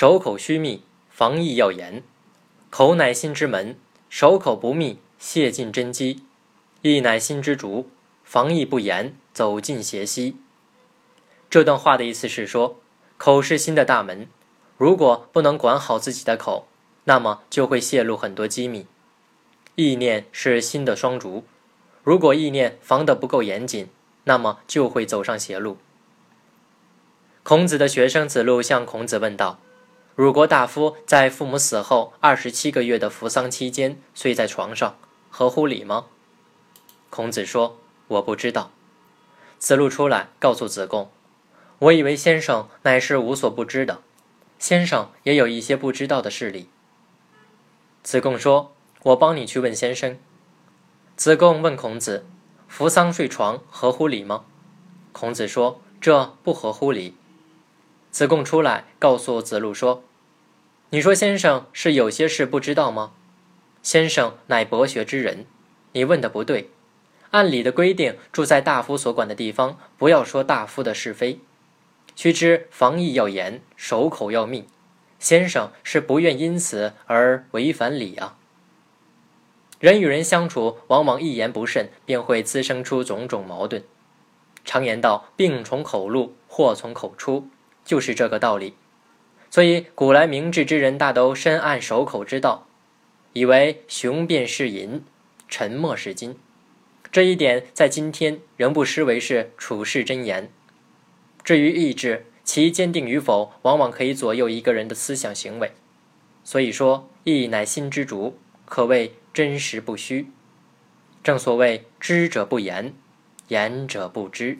守口须密，防疫要严。口乃心之门，守口不密，泄尽真机；意乃心之竹，防疫不严，走进邪溪。这段话的意思是说，口是心的大门，如果不能管好自己的口，那么就会泄露很多机密。意念是心的双竹，如果意念防得不够严谨，那么就会走上邪路。孔子的学生子路向孔子问道：“鲁国大夫在父母死后二十七个月的服丧期间睡在床上，合乎礼吗？”孔子说：“我不知道。”子路出来告诉子贡。我以为先生乃是无所不知的，先生也有一些不知道的事理。子贡说：“我帮你去问先生。”子贡问孔子：“扶丧睡床合乎礼吗？”孔子说：“这不合乎礼。”子贡出来告诉子路说：“你说先生是有些事不知道吗？先生乃博学之人，你问的不对。按理的规定，住在大夫所管的地方，不要说大夫的是非。”须知防疫要严，守口要密。先生是不愿因此而违反礼啊。人与人相处，往往一言不慎，便会滋生出种种矛盾。常言道：“病从口入，祸从口出”，就是这个道理。所以，古来明智之人大都深谙守口之道，以为雄辩是银，沉默是金。这一点在今天仍不失为是处世真言。至于意志，其坚定与否，往往可以左右一个人的思想行为。所以说，意乃心之主，可谓真实不虚。正所谓，知者不言，言者不知。